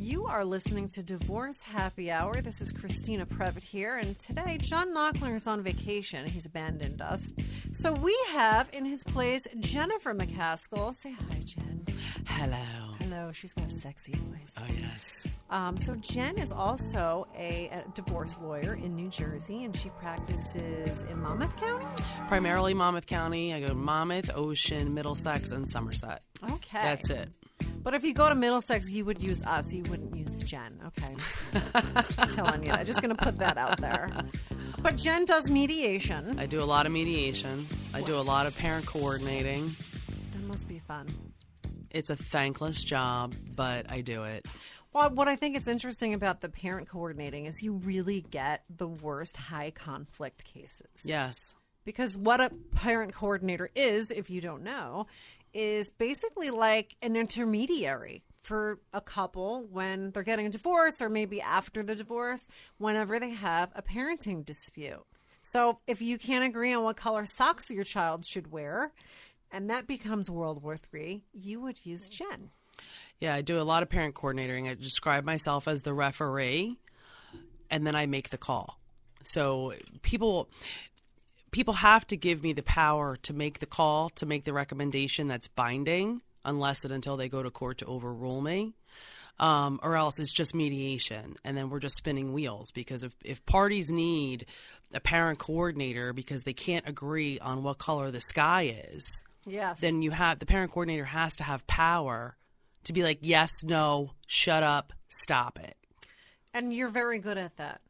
You are listening to Divorce Happy Hour. This is Christina Previte here, and today John Knockler is on vacation. He's abandoned us. So we have in his place Jennifer McCaskill. Say hi, Jen. Hello. Hello. She's got a sexy voice. Oh, yes. Um, so Jen is also a, a divorce lawyer in New Jersey, and she practices in Monmouth County. Primarily Monmouth County. I go to Monmouth, Ocean, Middlesex, and Somerset. Okay, That's it. But if you go to Middlesex, you would use us. You wouldn't use Jen. Okay, just telling you I'm Just going to put that out there. But Jen does mediation. I do a lot of mediation. I do a lot of parent coordinating. That must be fun. It's a thankless job, but I do it. Well, what I think is interesting about the parent coordinating is you really get the worst high conflict cases. Yes. Because what a parent coordinator is, if you don't know, is basically like an intermediary for a couple when they're getting a divorce or maybe after the divorce, whenever they have a parenting dispute. So if you can't agree on what color socks your child should wear, and that becomes World War III, you would use mm. Jen. Yeah, I do a lot of parent coordinating. I describe myself as the referee, and then I make the call. So people people have to give me the power to make the call, to make the recommendation that's binding, unless and until they go to court to overrule me. Um, or else it's just mediation, and then we're just spinning wheels. Because if, if parties need a parent coordinator because they can't agree on what color the sky is, Yes. then you have the parent coordinator has to have power to be like, yes, no, shut up, stop it. and you're very good at that.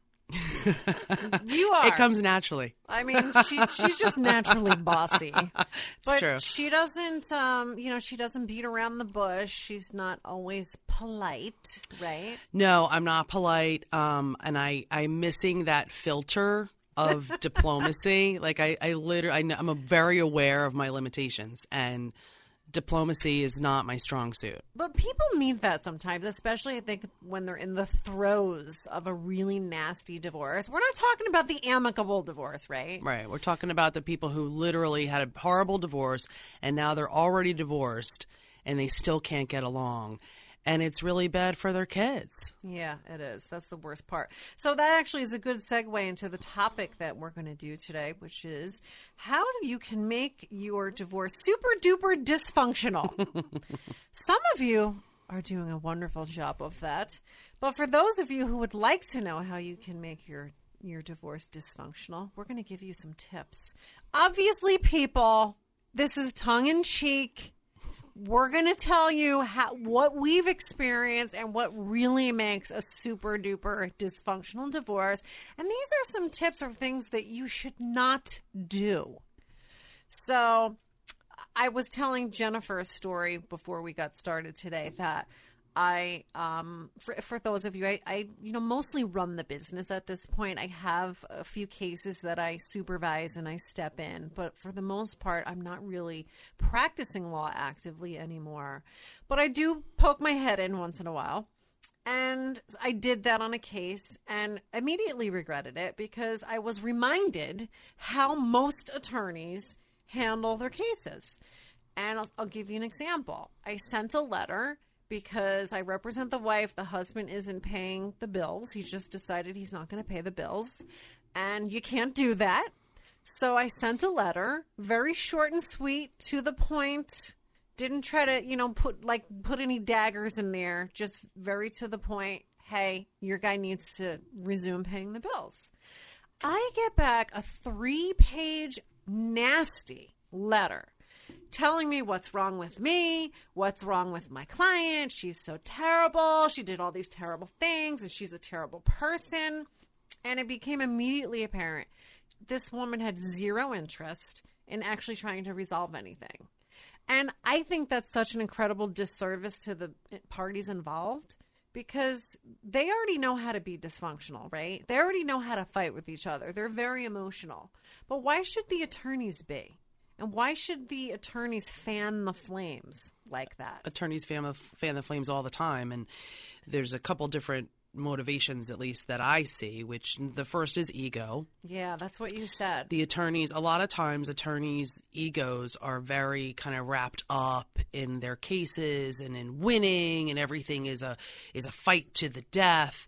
You are. It comes naturally. I mean, she she's just naturally bossy. but true. she doesn't um, you know, she doesn't beat around the bush. She's not always polite, right? No, I'm not polite. Um, and I, I'm missing that filter of diplomacy. Like I, I literally, I, know- I'm a very aware of my limitations and diplomacy is not my strong suit. But people need that sometimes, especially I think when they're in the throes of a really nasty divorce. We're not talking about the amicable divorce, right? Right. We're talking about the people who literally had a horrible divorce and now they're already divorced and they still can't get along. And it's really bad for their kids. Yeah, it is. That's the worst part. So that actually is a good segue into the topic that we're going to do today, which is how you can make your divorce super duper dysfunctional. Some of you are doing a wonderful job of that, but for those of you who would like to know how you can make your your divorce dysfunctional, we're going to give you some tips. Obviously, people, this is tongue in cheek we're going to tell you how, what we've experienced and what really makes a super duper dysfunctional divorce. And these are some tips or things that you should not do. So, I was telling Jennifer a story before we got started today that I, um, for, for those of you, I, I, you know, mostly run the business at this point. I have a few cases that I supervise and I step in, but for the most part, I'm not really practicing law actively anymore. But I do poke my head in once in a while. And I did that on a case and immediately regretted it because I was reminded how most attorneys handle their cases. And I'll, I'll give you an example. I sent a letter because I represent the wife. The husband isn't paying the bills. He's just decided he's not going to pay the bills. And you can't do that. So I sent a letter, very short and sweet, to the point. Didn't try to, you know, put like put any daggers in there. Just very to the point. Hey, your guy needs to resume paying the bills. I get back a three-page nasty letter telling me what's wrong with me, what's wrong with my client. She's so terrible. She did all these terrible things and she's a terrible person. And it became immediately apparent this woman had zero interest in actually trying to resolve anything. And I think that's such an incredible disservice to the parties involved because they already know how to be dysfunctional, right? They already know how to fight with each other. They're very emotional. But why should the attorneys be? And why should the attorneys fan the flames like that? Attorneys fan the, fan the flames all the time, and there's a couple different motivations, at least that I see, which the first is ego. Yeah, that's what you said. The attorneys, a lot of times, attorneys' egos are very kind of wrapped up in their cases and in winning, and everything is a is a fight to the death.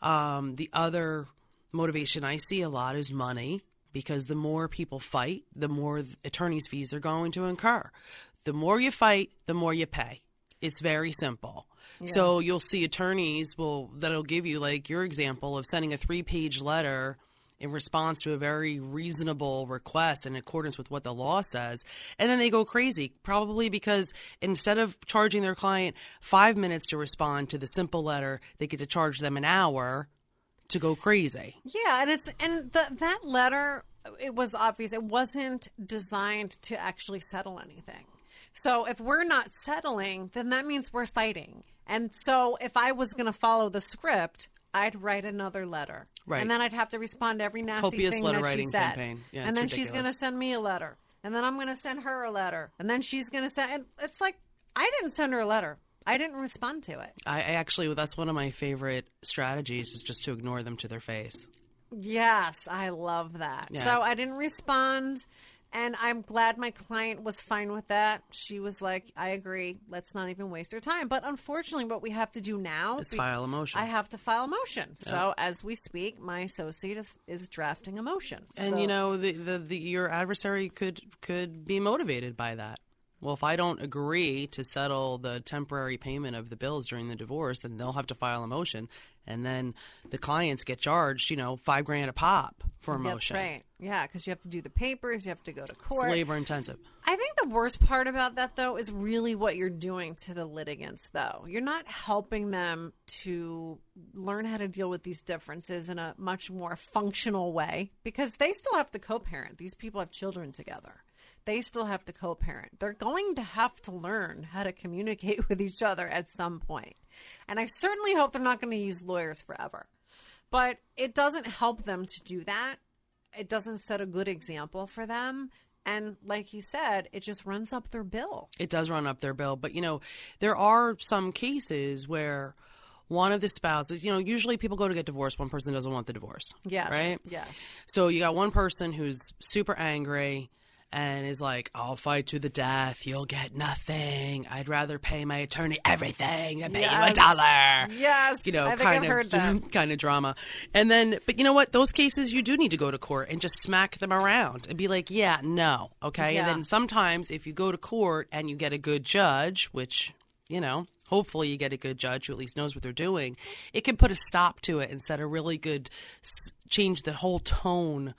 Um, the other motivation I see a lot is money because the more people fight, the more attorneys' fees are going to incur. The more you fight, the more you pay. It's very simple. So you'll see attorneys will that'll give you like your example of sending a three-page letter in response to a very reasonable request in accordance with what the law says. And then they go crazy, probably because instead of charging their client five minutes to respond to the simple letter, they get to charge them an hour to go crazy. Yeah, and it's and the, that letter it was obvious it wasn't designed to actually settle anything. So if we're not settling, then that means we're fighting. And so if I was going to follow the script, I'd write another letter. Right. And then I'd have to respond to every nasty Copious thing letter that she said. campaign. Yeah, and then she's going to send me a letter. And then I'm going to send her a letter. And then she's going to send and it's like I didn't send her a letter. I didn't respond to it. I, I actually, that's one of my favorite strategies is just to ignore them to their face. Yes, I love that. Yeah. So I didn't respond, and I'm glad my client was fine with that. She was like, I agree. Let's not even waste our time. But unfortunately, what we have to do now Is file a motion. I have to file a motion. So as we speak, my associate is, is drafting a motion. And So- you know, the, the, the your adversary could could be motivated by that. Well, if I don't agree to settle the temporary payment of the bills during the divorce, then they'll have to file a motion, and then the clients get charged, you know, five grand a pop for a That's motion. right. Yeah, because you have to do the papers, you have to go to It's court. labor intensive. I think the worst part about that, though, is really what you're doing to the litigants, though. You're not helping them to learn how to deal with these differences in a much more functional way because they still have to co parent. These people have children together. They still have to co parent. They're going to have to learn how to communicate with each other at some point. And I certainly hope they're not going to use lawyers forever. But it doesn't help them to do that it doesn't set a good example for them. And like you said, it just runs up their bill. It does run up their bill, but you know, there are some cases where one of the spouses, you know, usually people go to get divorced, one person doesn't want the divorce. Yes. Right? Yes. So you got one person who's super angry and is like, I'll fight to the death. You'll get nothing. I'd rather pay my attorney everything than pay you a dollar. Yes. You know, kind of kind of drama. And then, but you know what? Those cases you do need to go to court and just smack them around and be like, yeah, no, okay. Yeah. And then sometimes if you go to court and you get a good judge, which you know, hopefully you get a good judge who at least knows what they're doing, it can put a stop to it and set a really good change the whole tone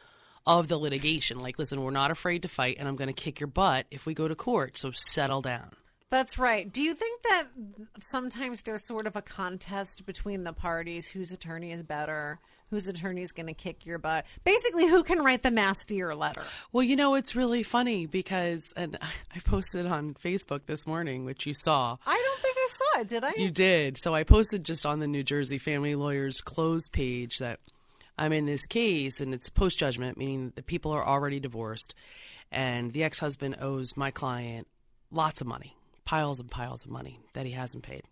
of the litigation. Like, listen, we're not afraid to fight, and I'm going to kick your butt if we go to court. So settle down. That's right. Do you think that sometimes there's sort of a contest between the parties whose attorney is better, whose attorney is going to kick your butt? Basically, who can write the nastier letter? Well, you know, it's really funny because, and I posted on Facebook this morning, which you saw. I don't think I saw it, did I? You did. So I posted just on the New Jersey Family Lawyers closed page that I'm in this case and it's post judgment, meaning the people are already divorced and the ex husband owes my client lots of money, piles and piles of money that he hasn't paid.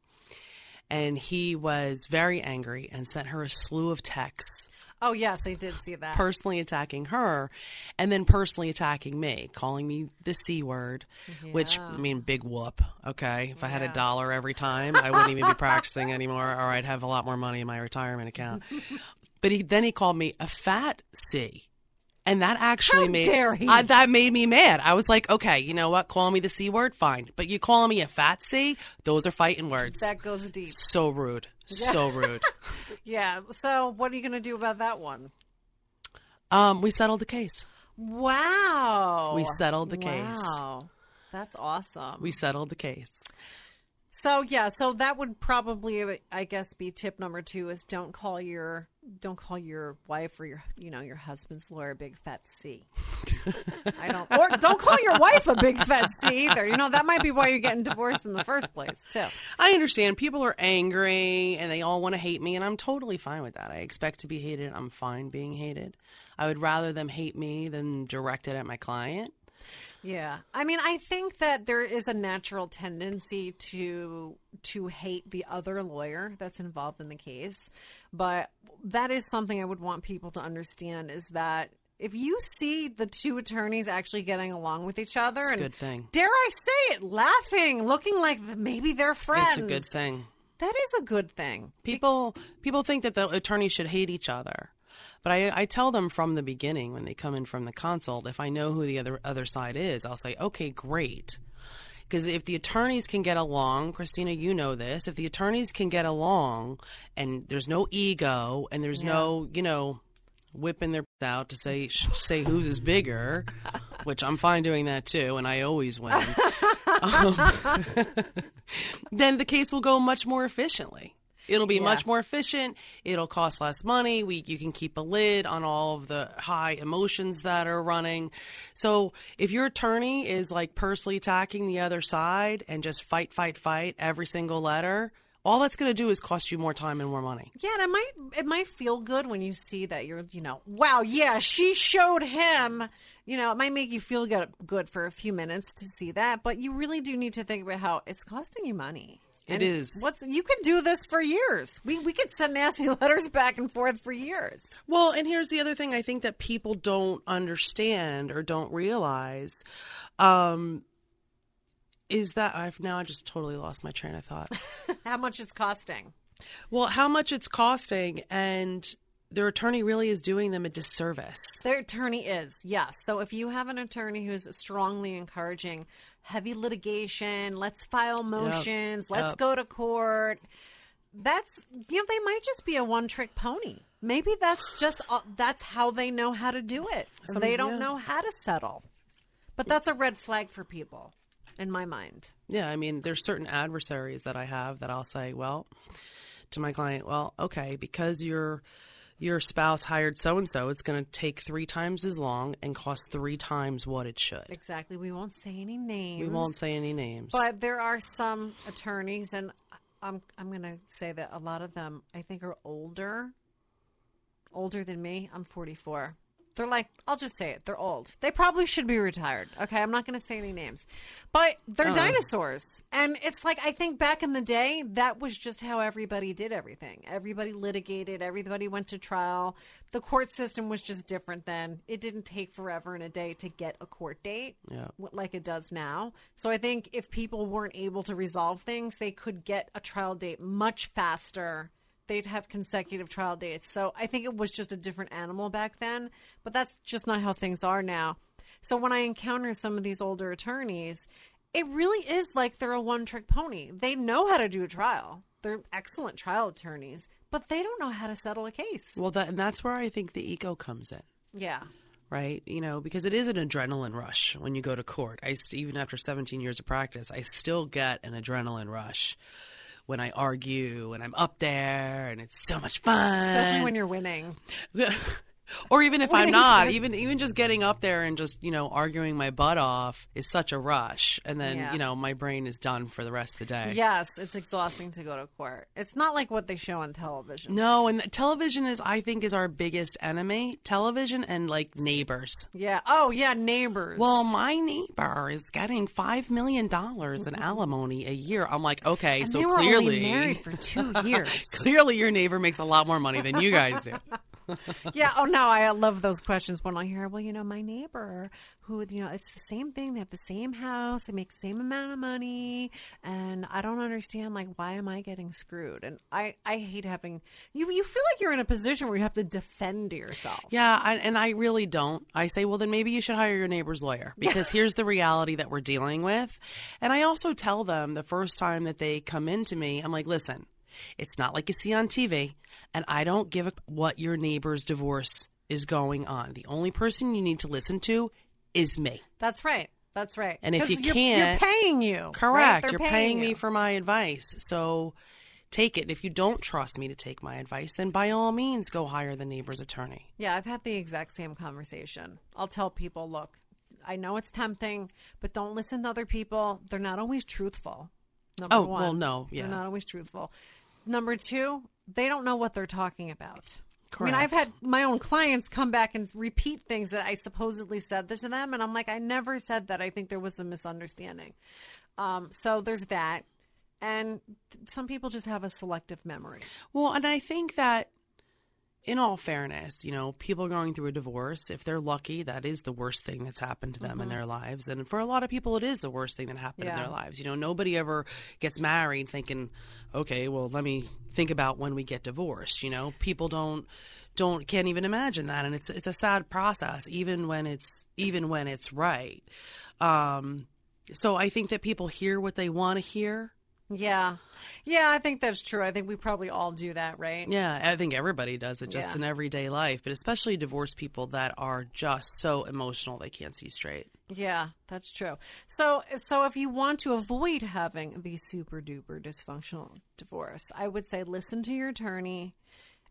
And he was very angry and sent her a slew of texts oh, yes, I did see that. personally attacking her and then personally attacking me, calling me the C word, which I mean, big whoop. Okay. If I had a dollar every time, I wouldn't even be practicing anymore, or I'd have a lot more money in my retirement account. But he, then he called me a fat C. And that actually How made dare he? I- that made me mad. I was like, okay, you know what? Calling me the c word, fine. But you calling me a fat c? Those are fighting words. that goes deep. so rude, so rude. Yeah. So, what are you going to do about that one? Um, we settled the case. Wow. We settled the case. Wow. That's awesome. We settled the case. So yeah, so that would probably, I guess, be tip number two: is don't call your don't call your wife or your you know your husband's lawyer a big fat C. I don't, or don't call your wife a big fat C either. You know that might be why you're getting divorced in the first place too. I understand people are angry and they all want to hate me, and I'm totally fine with that. I expect to be hated. I'm fine being hated. I would rather them hate me than direct it at my client. Yeah. I mean, I think that there is a natural tendency to to hate the other lawyer that's involved in the case, but that is something I would want people to understand is that if you see the two attorneys actually getting along with each other a and good thing. dare I say it, laughing, looking like maybe they're friends. It's a good thing. That is a good thing. People people think that the attorneys should hate each other. But I, I tell them from the beginning when they come in from the consult, if I know who the other other side is, I'll say, okay, great. Because if the attorneys can get along, Christina, you know this, if the attorneys can get along and there's no ego and there's Yeah. no, you know, whipping their out to say say whose is bigger, which I'm fine doing that too, and I always win. um, then the case will go much more efficiently. It'll be Yeah. much more efficient. It'll cost less money. We you can keep a lid on all of the high emotions that are running. So if your attorney is like personally attacking the other side and just fight, fight, fight every single letter, all that's going to do is cost you more time and more money. Yeah, and it might it might feel good when you see that you're, you know, wow, yeah, she showed him. You know, it might make you feel good, good for a few minutes to see that, but you really do need to think about how it's costing you money. It And is. What's you could do this for years. We we could send nasty letters back and forth for years. Well, and here's the other thing I think that people don't understand or don't realize um, is that I've now I just totally lost my train of thought. how much it's costing. well, how much it's costing and their attorney really is doing them a disservice. Their attorney is, yes. So if you have an attorney who's strongly encouraging heavy litigation, let's file motions, let's Yep. go to court, that's, you know, they might just be a one trick pony. Maybe that's just, uh, that's how they know how to do it. So they don't yeah. know how to settle. But that's a red flag for people, in my mind. Yeah, I mean, there's certain adversaries that I have that I'll say, well, to my client, well, okay, because your your spouse hired so and so, it's going to take three times as long and cost three times what it should. Exactly. We won't say any names. We won't say any names. But there are some attorneys, and I'm I'm going to say that a lot of them I think are older, older than me. I'm 44. They're like, I'll just say it. They're old. They probably should be retired. Okay, I'm not going to say any names, but they're Oh. dinosaurs. And it's like I think back in the day, that was just how everybody did everything. Everybody litigated. Everybody went to trial. The court system was just different then. It didn't take forever and a day to get a court date Yeah. like it does now. So I think if people weren't able to resolve things, they could get a trial date much faster. They'd have consecutive trial dates. So I think it was just a different animal back then, but that's just not how things are now. So when I encounter some of these older attorneys, it really is like they're a one trick pony. They know how to do a trial. They're excellent trial attorneys, but they don't know how to settle a case. well, that and that's where I think the ego comes in. Yeah. right? You know, because it is an adrenaline rush when you go to court. I even after 17 years of practice, I still get an adrenaline rush when I argue and I'm up there and it's so much fun. Especially when you're winning. or even if I'm Winning's not, even even just getting up there and just you know arguing my butt off is such a rush, and then Yeah. you know my brain is done for the rest of the day. Yes, it's exhausting to go to court. It's not like what they show on television. No, and television is, I think, is our biggest enemy. Television and like neighbors. Yeah. Oh, yeah, neighbors. Well, my neighbor is getting five million dollars in alimony a year. I'm like, okay, and so clearly, married for two years. clearly your neighbor makes a lot more money than you guys do. yeah. Oh no, I love those questions when I hear, well, you know, my neighbor who, you know, it's the same thing. They have the same house. They make the same amount of money, and I don't understand. Like, why am I getting screwed? And I, I hate having you. You feel like you're in a position where you have to defend yourself. Yeah, I, and I really don't. I say, well, then maybe you should hire your neighbor's lawyer because here's the reality that we're dealing with. And I also tell them the first time that they come into me, I'm like, listen, it's not like you see on TV, and I don't give a what your neighbor's divorce is going on. The only person you need to listen to is me. That's right. That's right. And if you you're, can't- you're paying you. Correct. They're You're paying, me you. for my advice. So take it. If you don't trust me to take my advice, then by all means go hire the neighbor's attorney. Yeah, I've had the exact same conversation. I'll tell people, look, I know it's tempting, but don't listen to other people. They're not always truthful. Number Oh, one. well, no, yeah. They're not always truthful. Number two, they don't know what they're talking about. I mean, I've had my own clients come back and repeat things that I supposedly said to them, and I'm like, I never said that. I think there was a misunderstanding. Um, so there's that, and some people just have a selective memory. Well, and I think that in all fairness, you know, people going through a divorce, if they're lucky, that is the worst thing that's happened to them in their lives. And for a lot of people, it is the worst thing that happened in their lives. You know, nobody ever gets married thinking, okay, well, let me think about when we get divorced. You know, people don't don't can't even imagine that and it's it's a sad process even when it's even when it's right um so i think that people hear what they want to hear Yeah, yeah, I think that's true. I think we probably all do that, right? Yeah, I think everybody does it just Yeah. in everyday life, but especially divorced people that are just so emotional they can't see straight. Yeah, that's true. So, so if you want to avoid having the super duper dysfunctional divorce, I would say listen to your attorney.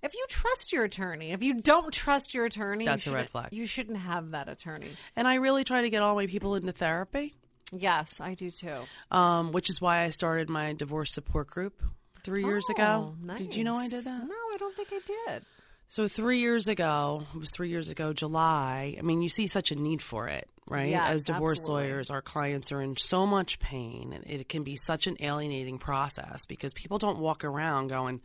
If you trust your attorney, if you don't trust your attorney, That's you a red flag. You shouldn't have that attorney. And I really try to get all my people into therapy, Yes, I do too. um, which is why I started my divorce support group three years ago. Oh, Did you know I did that? No, I don't think I did. So three years ago, it was three years ago, July. I mean, you see such a need for it, right? Yes, As divorce absolutely. lawyers, our clients are in so much pain, and it can be such an alienating process because people don't walk around going,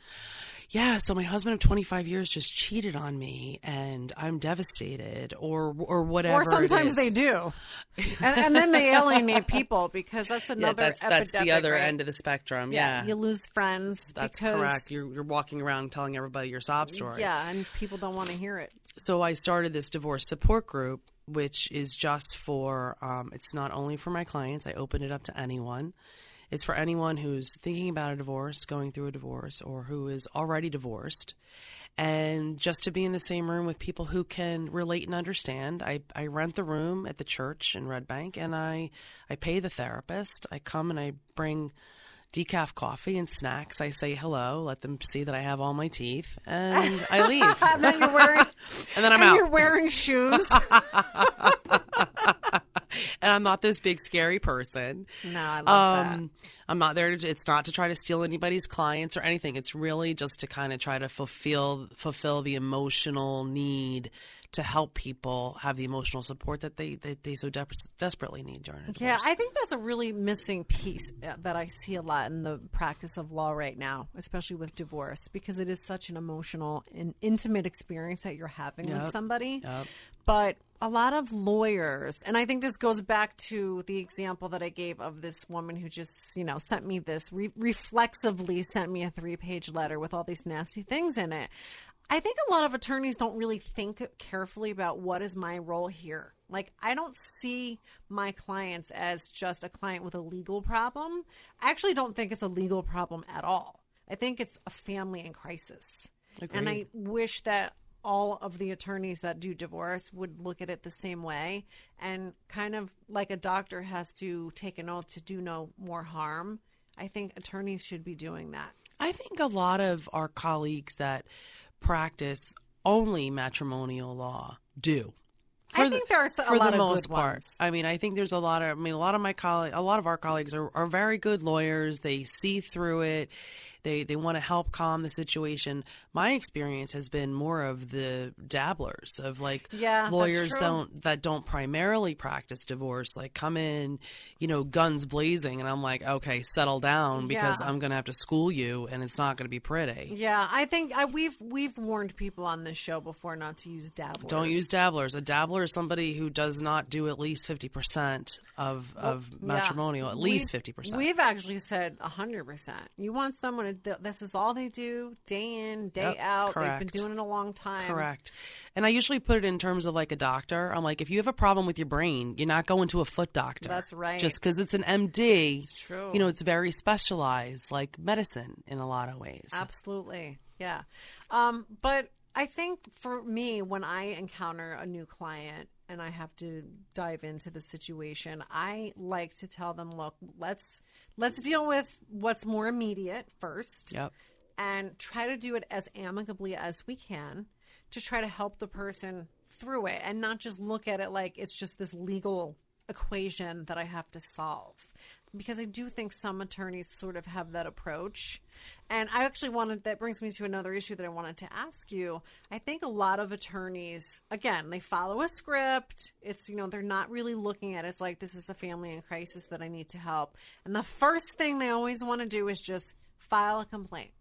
"Yeah, so my husband of 25 years just cheated on me, and I'm devastated," or or whatever. Or sometimes they do, and, and then they alienate people because that's Yeah, another. that's that's the other right? end of the spectrum. Yeah, you lose friends. that's because, correct. You're you're walking around telling everybody your sob story. Yeah, and people don't want to hear it. so I started this divorce support group, which is just for, um, it's not only for my clients, I open it up to anyone. It's for anyone who's thinking about a divorce, going through a divorce, or who is already divorced. And just to be in the same room with people who can relate and understand. I, I rent the room at the church in Red Bank and I, I pay the therapist. I come and I bring decaf coffee and snacks. I say hello, let them see that I have all my teeth, and I leave. And then you're wearing, and then I'm and out. you're wearing shoes. and I'm not this big scary person. no, I love Um, I'm not there. To, it's not to try to steal anybody's clients or anything. It's really just to kind of try to fulfill fulfill the emotional need to help people have the emotional support that they that they so de- desperately need during a divorce. Yeah, I think that's a really missing piece uh, that I see a lot in the practice of law right now, especially with divorce, because it is such an emotional and intimate experience that you're having Yep. with somebody. Yep. But a lot of lawyers, and I think this goes back to the example that I gave of this woman who just, you know, sent me this, re- reflexively sent me a three page letter with all these nasty things in it. I think a lot of attorneys don't really think carefully about what is my role here. Like, I don't see my clients as just a client with a legal problem. I actually don't think it's a legal problem at all. I think it's a family in crisis. And I wish that all of the attorneys that do divorce would look at it the same way and kind of like a doctor has to take an oath to do no more harm. I think attorneys should be doing that. I think a lot of our colleagues that practice only matrimonial law do. I think there are so- a for lot the of most good part. ones. I mean, I think there's a lot of. I mean, a lot of my colleagues, a lot of our colleagues are, are very good lawyers. They see through it. They they want to help calm the situation. My experience has been more of the dabblers of like Yeah, lawyers don't that don't primarily practice divorce. Like come in, you know, guns blazing, and I'm like, okay, settle down because Yeah. I'm going to have to school you, and it's not going to be pretty. Yeah, I think I, we've we've warned people on this show before not to use dabblers. Don't use dabblers. A dabbler is somebody who does not do at least fifty percent of of Yeah. matrimonial. At least We've- fifty percent. We've actually said hundred percent. You want someone to this is all they do, day in, day Yep, out. They've been doing it a long time. Correct. And I usually put it in terms of like a doctor. I'm like, if you have a problem with your brain, you're not going to a foot doctor. That's right. Just because it's an MD. It's true. You know, it's very specialized, like medicine in a lot of ways. Absolutely. Yeah. Um, but I think for me, when I encounter a new client and I have to dive into the situation, I like to tell them, look, let's let's deal with what's more immediate first. Yep. and try to do it as amicably as we can to try to help the person through it and not just look at it like it's just this legal equation that I have to solve. Because I do think some attorneys sort of have that approach. And I actually wanted that brings me to another issue that I wanted to ask you. I think a lot of attorneys, again, they follow a script. It's, you know, they're not really looking at it. It's like, this is a family in crisis that I need to help. And the first thing they always want to do is just file a complaint.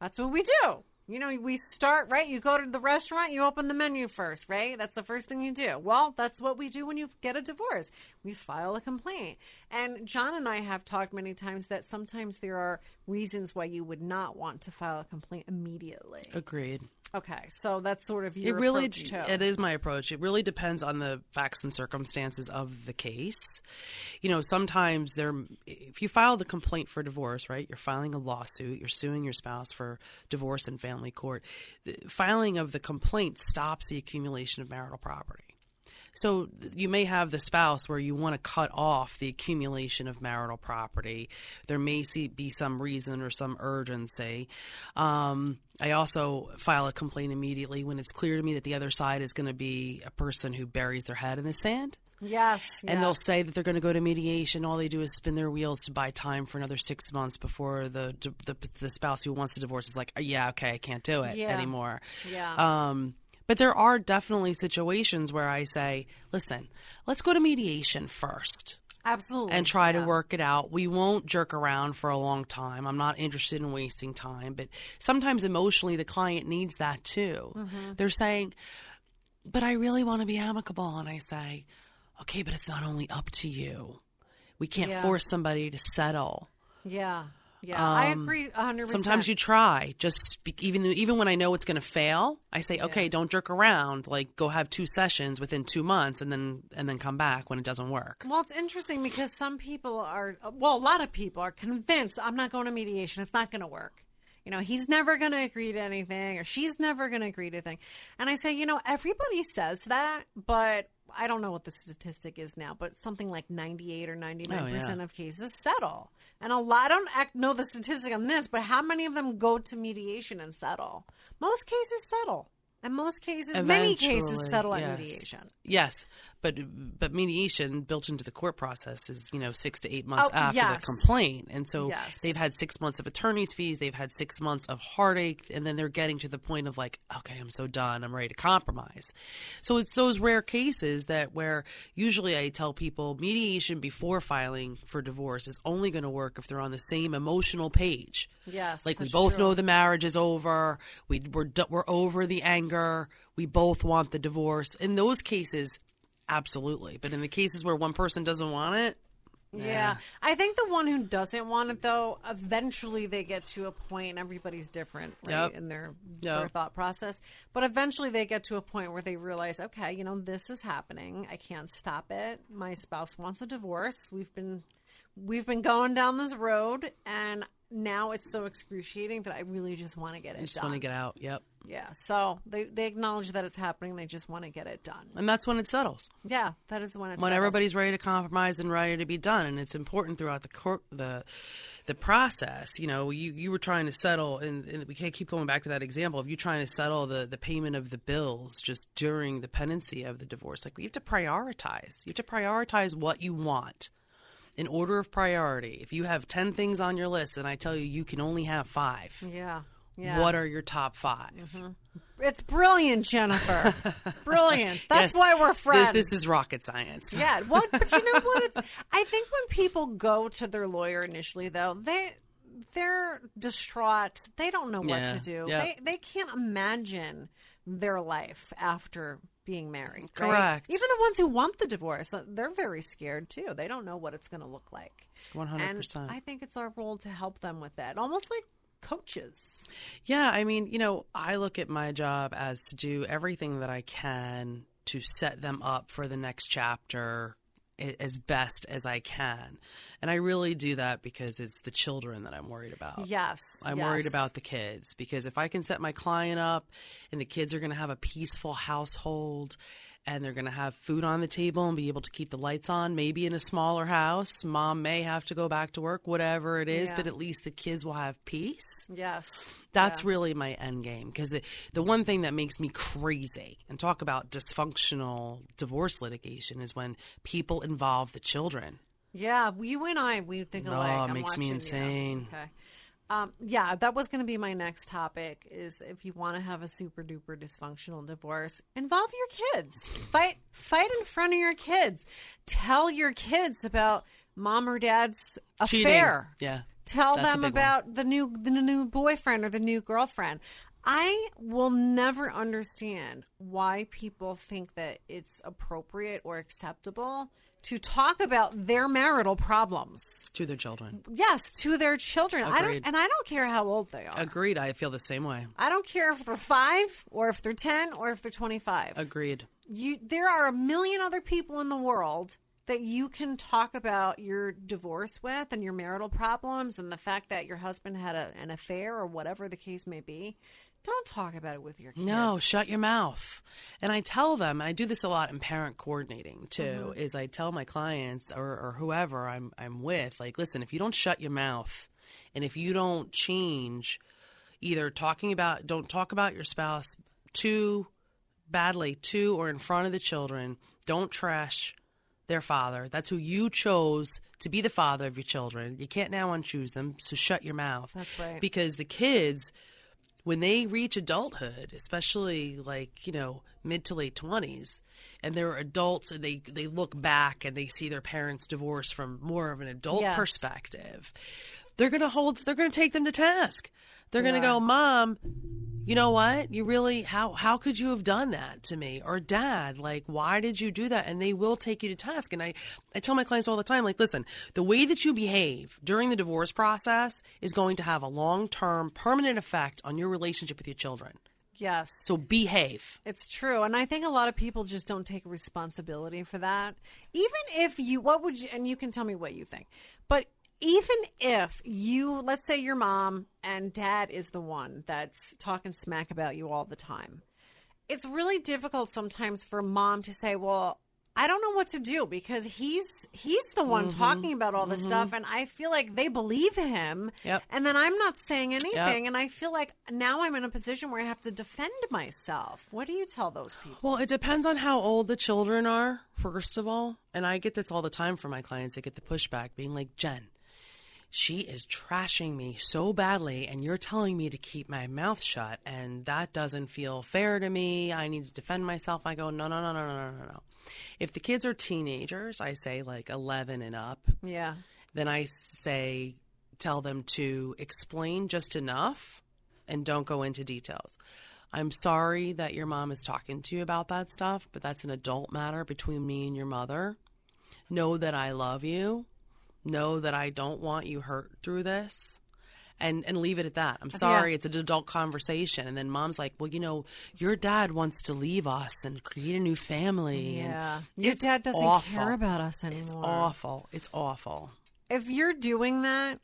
That's what we do. You know, we start, right? You go to the restaurant, you open the menu first, right? That's the first thing you do. Well, that's what we do when you get a divorce. We file a complaint. And John and I have talked many times that sometimes there are reasons why you would not want to file a complaint immediately. Agreed. Okay, so that's sort of your it really approach too. it is my approach. It really depends on the facts and circumstances of the case. You know sometimes there if you file the complaint for divorce right you're filing a lawsuit you're suing your spouse for divorce in family court the filing of the complaint stops the accumulation of marital property so you may have the spouse where you want to cut off the accumulation of marital property. There may see, be some reason or some urgency. Um, I also file a complaint immediately when it's clear to me that the other side is going to be a person who buries their head in the sand. yes, And they'll say that they're going to go to mediation. All they do is spin their wheels to buy time for another six months before the the, the spouse who wants to divorce is like, yeah, okay, I can't do it Yeah. anymore. Yeah. Um, but there are definitely situations where I say, listen, let's go to mediation first absolutely and try to work it out. We won't jerk around for a long time. I'm not interested in wasting time, but sometimes emotionally the client needs that too. Mm-hmm. They're saying, "But I really want to be amicable." And I say, "Okay, but it's not only up to you. We can't Yeah. force somebody to settle." Yeah, yeah, I Um, agree hundred percent. Sometimes you try. Just speak, even though- even when I know it's going to fail, I say, "Okay, don't jerk around. Like go have two sessions within 2 months and then and then come back when it doesn't work." Well, it's interesting because some people are, well, a lot of people are convinced I'm not going to mediation. It's not going to work. You know, he's never going to agree to anything or she's never going to agree to anything. And I say, you know, everybody says that, but I don't know what the statistic is now, but something like 98 or 99% of cases settle. And a lot, I don't act, know the statistic on this, but how many of them go to mediation and settle? Most cases settle. And most cases, many cases Eventually, settle at yes. mediation. Yes, but but mediation built into the court process is you know six to eight oh, months Oh, after yes. the complaint, and so Yes. they've had six months of attorney's fees, they've had six months of heartache, and then they're getting to the point of like, okay, I'm so done, I'm ready to compromise. So it's those rare cases that where usually I tell people mediation before filing for divorce is only going to work if they're on the same emotional page. Yes, like we both true. know the marriage is over. We we're we're over the anger. We both want the divorce. In those cases, absolutely. But in the cases where one person doesn't want it, Yeah. I think the one who doesn't want it though, eventually they get to a point everybody's different, right, Yep. in their their thought process. But eventually they get to a point where they realize, okay, you know, this is happening. I can't stop it. My spouse wants a divorce. We've been we've been going down this road and now it's so excruciating that I really just want to get it I just want to get out. Yep. Yeah. So they they acknowledge that it's happening. They just want to get it done. And that's when it settles. Yeah, that is when it's when settles. everybody's ready to compromise and ready to be done and it's important throughout the court the the process you know you you were trying to settle and, and we can't keep going back to that example of you trying to settle the the payment of the bills just during the pendency of the divorce like we have to prioritize you have to prioritize what you want in order of priority if you have 10 things on your list and i tell you you can only have 5 Yeah. Yeah. what are your top 5 It's brilliant, Jennifer. brilliant. That's Yes, why we're friends. this is rocket science yeah. Well, but you know what? It's, I think when people go to their lawyer initially, though, they they're distraught. They don't know what Yeah, to do. yeah. They they can't imagine their life after being married. right? Correct. Even the ones who want the divorce, uh, they're very scared too. They don't know what it's going to look like. 100%. I think it's our role to help them with that, almost like coaches. Yeah, I mean, you know, I look at my job as to do everything that I can to set them up for the next chapter as best as I can. And I really do that because it's the children that I'm worried about. Yes, I'm yes. worried about the kids because if I can set my client up and the kids are going to have a peaceful household and they're going to have food on the table and be able to keep the lights on, maybe in a smaller house, mom may have to go back to work, whatever it is, Yeah. but at least the kids will have peace. Yes. That's Yeah. really my end game because the one thing that makes me crazy and talk about dysfunctional divorce litigation is when people involve the children. Yeah, you and I, we think alike. it I'm makes me watching you. insane. Okay. Um, yeah, that was going to be my next topic. Is if you want to have a super duper dysfunctional divorce, involve your kids. Fight, fight in front of your kids. Tell your kids about mom or dad's Cheating. affair. Yeah. Tell That's them big one. about the new the new boyfriend or the new girlfriend. I will never understand why people think that it's appropriate or acceptable to talk about their marital problems. To their children. Yes, to their children. I don't and I don't care how old they are. Agreed. I feel the same way. I don't care if they're 5 or if they're 10 or if they're 25 Agreed. you there are a million other people in the world that you can talk about your divorce with and your marital problems and the fact that your husband had a, an affair or whatever the case may be. Don't talk about it with your kids. No, shut your mouth. And I tell them, and I do this a lot in parent coordinating too, mm-hmm. is I tell my clients or, or whoever I'm I'm with, like, listen, if you don't shut your mouth and if you don't change either talking about don't talk about your spouse too badly to or in front of the children, don't trash their father. That's who you chose to be the father of your children. You can't now unchoose them, so shut your mouth. That's right. Because the kids when they reach adulthood, especially like, you know, mid to late 20s, and they're adults and they, they look back and they see their parents divorce from more of an adult Yes. perspective, they're going to hold, they're going to take them to task. They're going to go, Mom, you know what? You really, how, how could you have done that to me? Or dad, like, why did you do that? And they will take you to task. And I, I tell my clients all the time, like, listen, the way that you behave during the divorce process is going to have a long term, permanent effect on your relationship with your children. Yes. So behave. It's true. And I think a lot of people just don't take responsibility for that. Even if you, what would you, and you can tell me what you think, but even if you, let's say your mom and dad is the one that's talking smack about you all the time, it's really difficult sometimes for mom to say, well, I don't know what to do because he's he's the one Mm-hmm. talking about all this stuff and I feel like they believe him Yep. and then I'm not saying anything and I feel like now I'm in a position where I have to defend myself. What do you tell those people? Well, it depends on how old the children are, first of all. And I get this all the time from my clients. They get the pushback being like, Jen, she is trashing me so badly, and you're telling me to keep my mouth shut, and that doesn't feel fair to me. I need to defend myself. I go, no, no, no, no, no, no, no. If the kids are teenagers, I say like 11 and up, Yeah. then I say, tell them to explain just enough and don't go into details. I'm sorry that your mom is talking to you about that stuff, but that's an adult matter between me and your mother. Know that I love you. Know that I don't want you hurt through this. And and leave it at that. I'm sorry, it's an adult conversation. And then mom's like, Well, you know, your dad wants to leave us and create a new family. and Yeah. Your dad doesn't awful. care about us anymore. It's awful. It's awful. If you're doing that,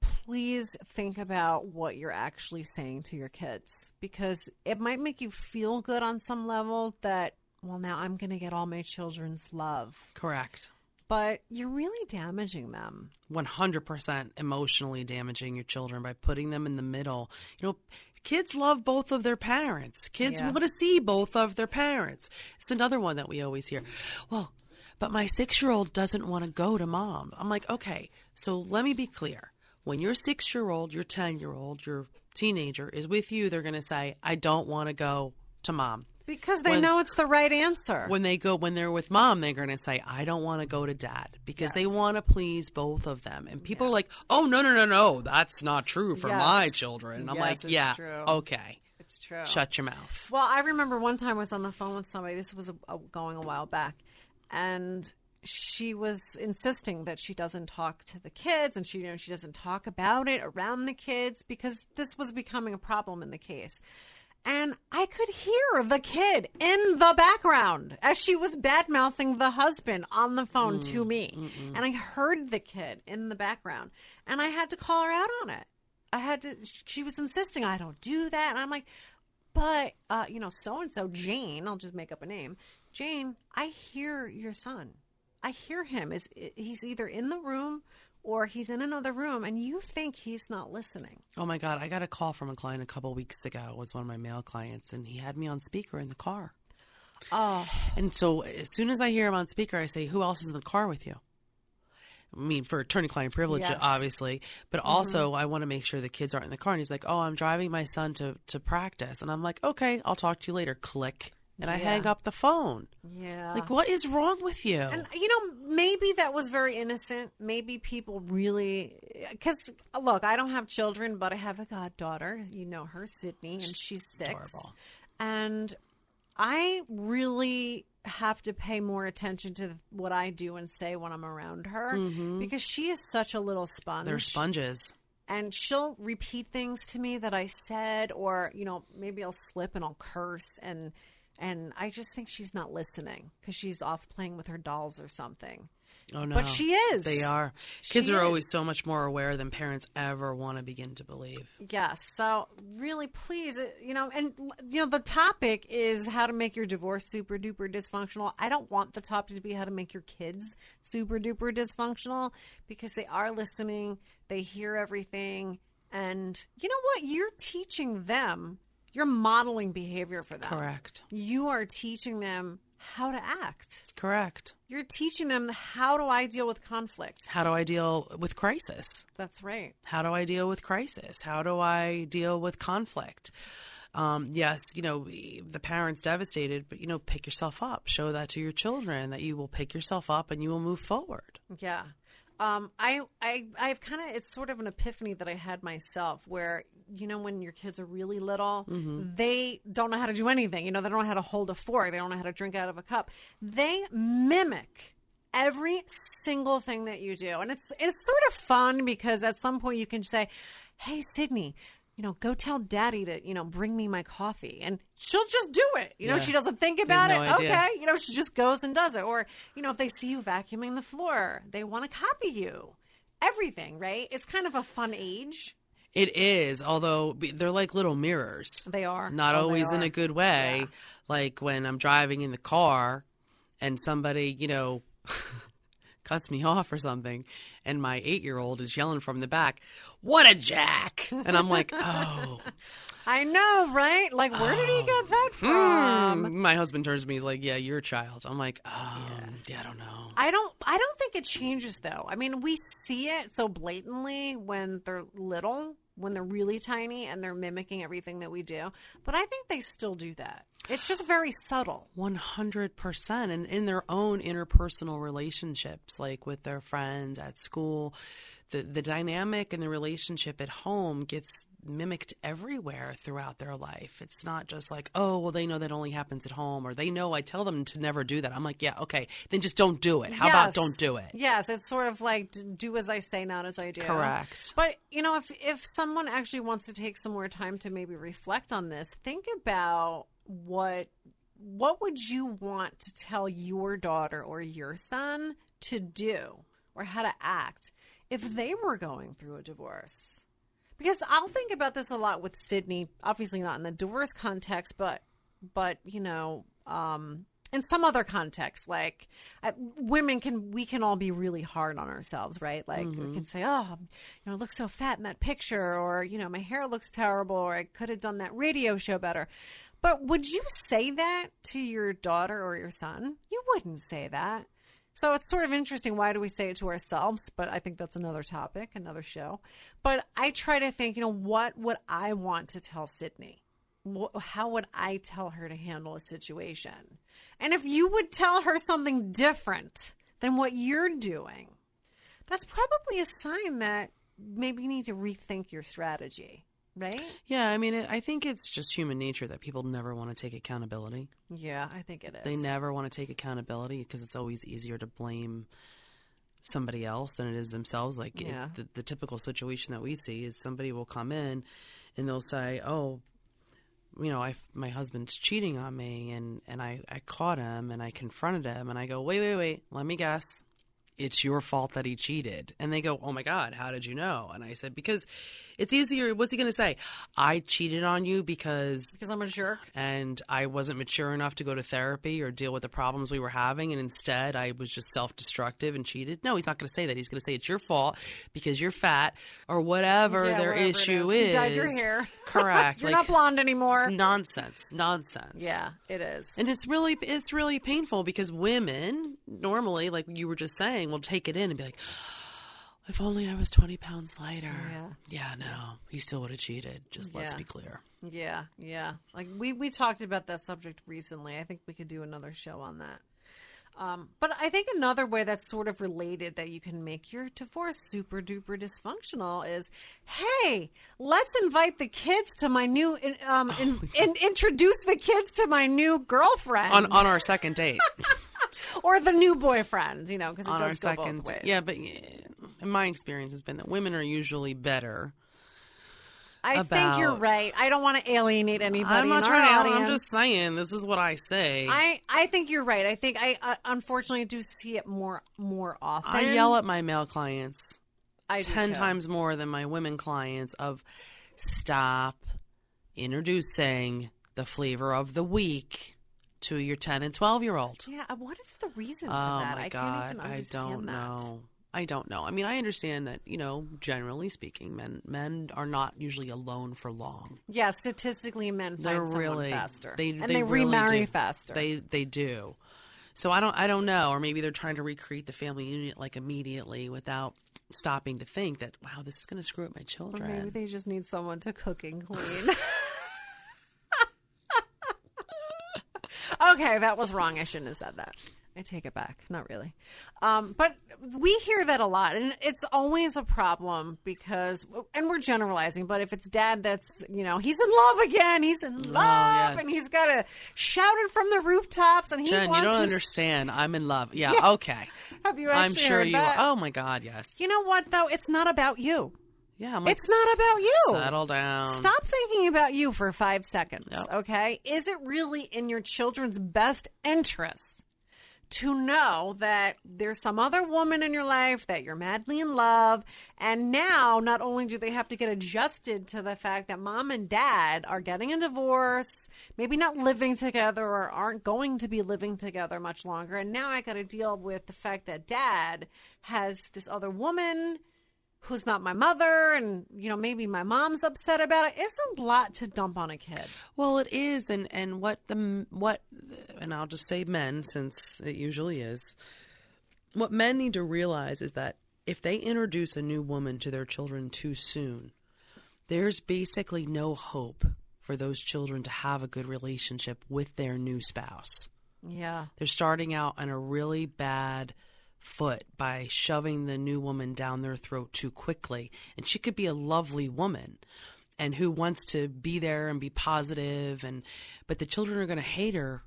please think about what you're actually saying to your kids because it might make you feel good on some level that, well, now I'm going to get all my children's love. Correct. But you're really damaging them. 100% emotionally damaging your children by putting them in the middle. You know, kids love both of their parents. Kids Yeah. want to see both of their parents. It's another one that we always hear. Well, but my six year old doesn't want to go to mom. I'm like, okay, so let me be clear. When your six year old, your 10 year old, your teenager is with you, they're going to say, I don't want to go to mom. Because they When- know it's the right answer. When they go, when they're with mom, they're going to say, I don't want to go to dad because they want to please both of them. And people are like, oh, no, no, no, no, that's not true for Yes. my children. And I'm Yes, like, yeah, true. okay, it's true. shut your mouth. Well, I remember one time I was on the phone with somebody. This was a, a, going a while back, and she was insisting that she doesn't talk to the kids, and she you know she doesn't talk about it around the kids because this was becoming a problem in the case. And I could hear the kid in the background as she was bad mouthing the husband on the phone to me. And I heard the kid in the background. And I had to call her out on it. I had to, she was insisting, I don't do that. And I'm like, but, uh, you know, so and so, Jane, I'll just make up a name. Jane, I hear your son. I hear him. Is He's either in the room or he's in another room, and you think he's not listening. Oh my God, I got a call from a client a couple weeks ago. It was one of my male clients, and he had me on speaker in the car. Oh, And so as soon as I hear him on speaker, I say, who else is in the car with you? I mean, for attorney-client privilege, Yes. obviously, but also mm-hmm. I want to make sure the kids aren't in the car. And he's like, "Oh, I'm driving my son to to practice," and I'm like, "Okay, I'll talk to you later." Click, and I hang up the phone. Yeah. Like, what is wrong with you? And you know, maybe that was very innocent. Maybe people really, because look, I don't have children, but I have a goddaughter. You know her, Sydney, and she's six. adorable. And I really have to pay more attention to what I do and say when I'm around her mm-hmm. because she is such a little sponge They're sponges. and she'll repeat things to me that I said, or you know, maybe I'll slip and I'll curse, and and I just think she's not listening because she's off playing with her dolls or something. Oh no, But she is. They are. Kids She are is. always so much more aware than parents ever want to begin to believe. Yes. So really, please, uh, you know, and you know, the topic is how to make your divorce super duper dysfunctional. I don't want the topic to be how to make your kids super duper dysfunctional because they are listening, they hear everything, and you know what? You're teaching them. You're modeling behavior for them. Correct. You are teaching them how to act. Correct. You're teaching them how do I deal with conflict. How do I deal with crisis? That's right. How do I deal with crisis? How do I deal with conflict? Um, yes, you know, the parent's devastated, but, you know, pick yourself up. Show that to your children that you will pick yourself up and you will move forward. Yeah. Um, I, I, I've kind of, it's sort of an epiphany that I had myself where, you know, when your kids are really little, they don't know how to do anything. You know, they don't know how to hold a fork. They don't know how to drink out of a cup. They mimic every single thing that you do. And it's, it's sort of fun because at some point you can say, Hey, Sydney, you know, go tell daddy to, you know, bring me my coffee. And she'll just do it. You know, Yeah. she doesn't think about no it. idea. Okay. You know, she just goes and does it. Or, you know, if they see you vacuuming the floor, they want to copy you. Everything, right? It's kind of a fun age. It is, although they're like little mirrors. They are. Not Oh, always in a good way. Yeah. Like when I'm driving in the car and somebody, you know, cuts me off or something, and my eight year old is yelling from the back, What a jack! And I'm like, Oh. I know, right? Like, where did he get that from? Hmm. my husband turns to me, he's like, Yeah, you're a child. I'm like, um, yeah. I don't know. I don't. I don't think it changes though. I mean, we see it so blatantly when they're little, when they're really tiny, and they're mimicking everything that we do. But I think they still do that. It's just very subtle. 100% and in their own interpersonal relationships like with their friends at school the the dynamic and the relationship at home gets mimicked everywhere throughout their life. It's not just like oh well they know that only happens at home or they know I tell them to never do that. I'm like yeah okay then just don't do it. How about don't do it? Yes, it's sort of like do as I say, not as I do. Correct. But you know, if if someone actually wants to take some more time to maybe reflect on this, think about what what would you want to tell your daughter or your son to do or how to act if they were going through a divorce. Because I'll think about this a lot with Sydney, obviously not in the divorce context, but but you know, um, in some other context, like uh, women can we can all be really hard on ourselves, right? Like we can say, "Oh, you know, I look so fat in that picture," or you know, my hair looks terrible, or I could have done that radio show better. But would you say that to your daughter or your son? You wouldn't say that. So it's sort of interesting. Why do we say it to ourselves? But I think that's another topic, another show. But I try to think, you know, what would I want to tell Sydney? How would I tell her to handle a situation? And if you would tell her something different than what you're doing, that's probably a sign that maybe you need to rethink your strategy, right? yeah I mean it, I think it's just human nature that people never want to take accountability Yeah, I think it is. They never want to take accountability because it's always easier to blame somebody else than it is themselves. Like it- the, the typical situation that we see is somebody will come in and they'll say, "Oh, you know, I my husband's cheating on me, and and I I caught him and I confronted him, and I go, wait, wait, wait, let me guess." It's your fault that he cheated. And they go, Oh my God, how did you know? And I said, Because it's easier. What's he going to say? I cheated on you because Because I'm a jerk. and I wasn't mature enough to go to therapy or deal with the problems we were having, and instead I was just self destructive and cheated. No, he's not going to say that. He's going to say it's your fault because you're fat or whatever Yeah, their whatever issue is. is. You dyed your hair. Correct. You're like, not blonde anymore. Nonsense. Nonsense. Yeah, it is. And it's really it's really painful because women normally, like you were just saying, will take it in and be like, if only I was 20 pounds lighter. Yeah. Yeah, no, he still would have cheated. Just let's be clear. Yeah, yeah. Like we we talked about that subject recently. I think we could do another show on that. Um, but I think another way that's sort of related that you can make your divorce super duper dysfunctional is, hey, let's invite the kids to my new, um, in, in, introduce the kids to my new girlfriend On on our second date. or the new boyfriend. You know, because it does our go second both ways. Yeah, but in my experience has been that women are usually better. I think you're right. I don't want to alienate anybody. I'm not in trying to. I'm just saying. This is what I say. I, I think you're right. I think I uh, unfortunately do see it more more often. I yell at my male clients I ten times more than my women clients of stop introducing the flavor of the week to your 10 and 12 year old. Yeah, uh, what is the reason Oh for that? my I god, can't even I don't that. know. I don't know. I mean, I understand that, you know, generally speaking, men men are not usually alone for long. Yeah, statistically, men They're really faster, They and they, they, really remarry do. faster. They they do. So I don't I don't know, or maybe they're trying to recreate the family unit like immediately without stopping to think that wow, this is going to screw up my or children. maybe they just need someone to cook and clean. okay, that was wrong. I shouldn't have said that. I take it back. Not really. Um, but we hear that a lot, and it's always a problem because, and we're generalizing, but if it's dad that's, you know, he's in love again, he's in love, yeah. and he's got to shout it from the rooftops, and he Jen, you don't his- understand. I'm in love. Yeah, Yeah. okay. Have you I'm sure you. that? Oh my God, yes. You know what, though? It's not about you. Yeah, like, It's not about you. Settle down. Stop thinking about you for five seconds, Yep. okay? Is it really in your children's best interest to know that there's some other woman in your life that you're madly in love, and now not only do they have to get adjusted to the fact that mom and dad are getting a divorce, maybe not living together or aren't going to be living together much longer, and now I got to deal with the fact that dad has this other woman who's not my mother and you know maybe my mom's upset about it it's a lot to dump on a kid Well, it is, and and what the what, and I'll just say men since it usually is. What men need to realize is that if they introduce a new woman to their children too soon, there's basically no hope for those children to have a good relationship with their new spouse. yeah They're starting out on a really bad foot by shoving the new woman down their throat too quickly. And she could be a lovely woman and who wants to be there and be positive and but the children are going to hate her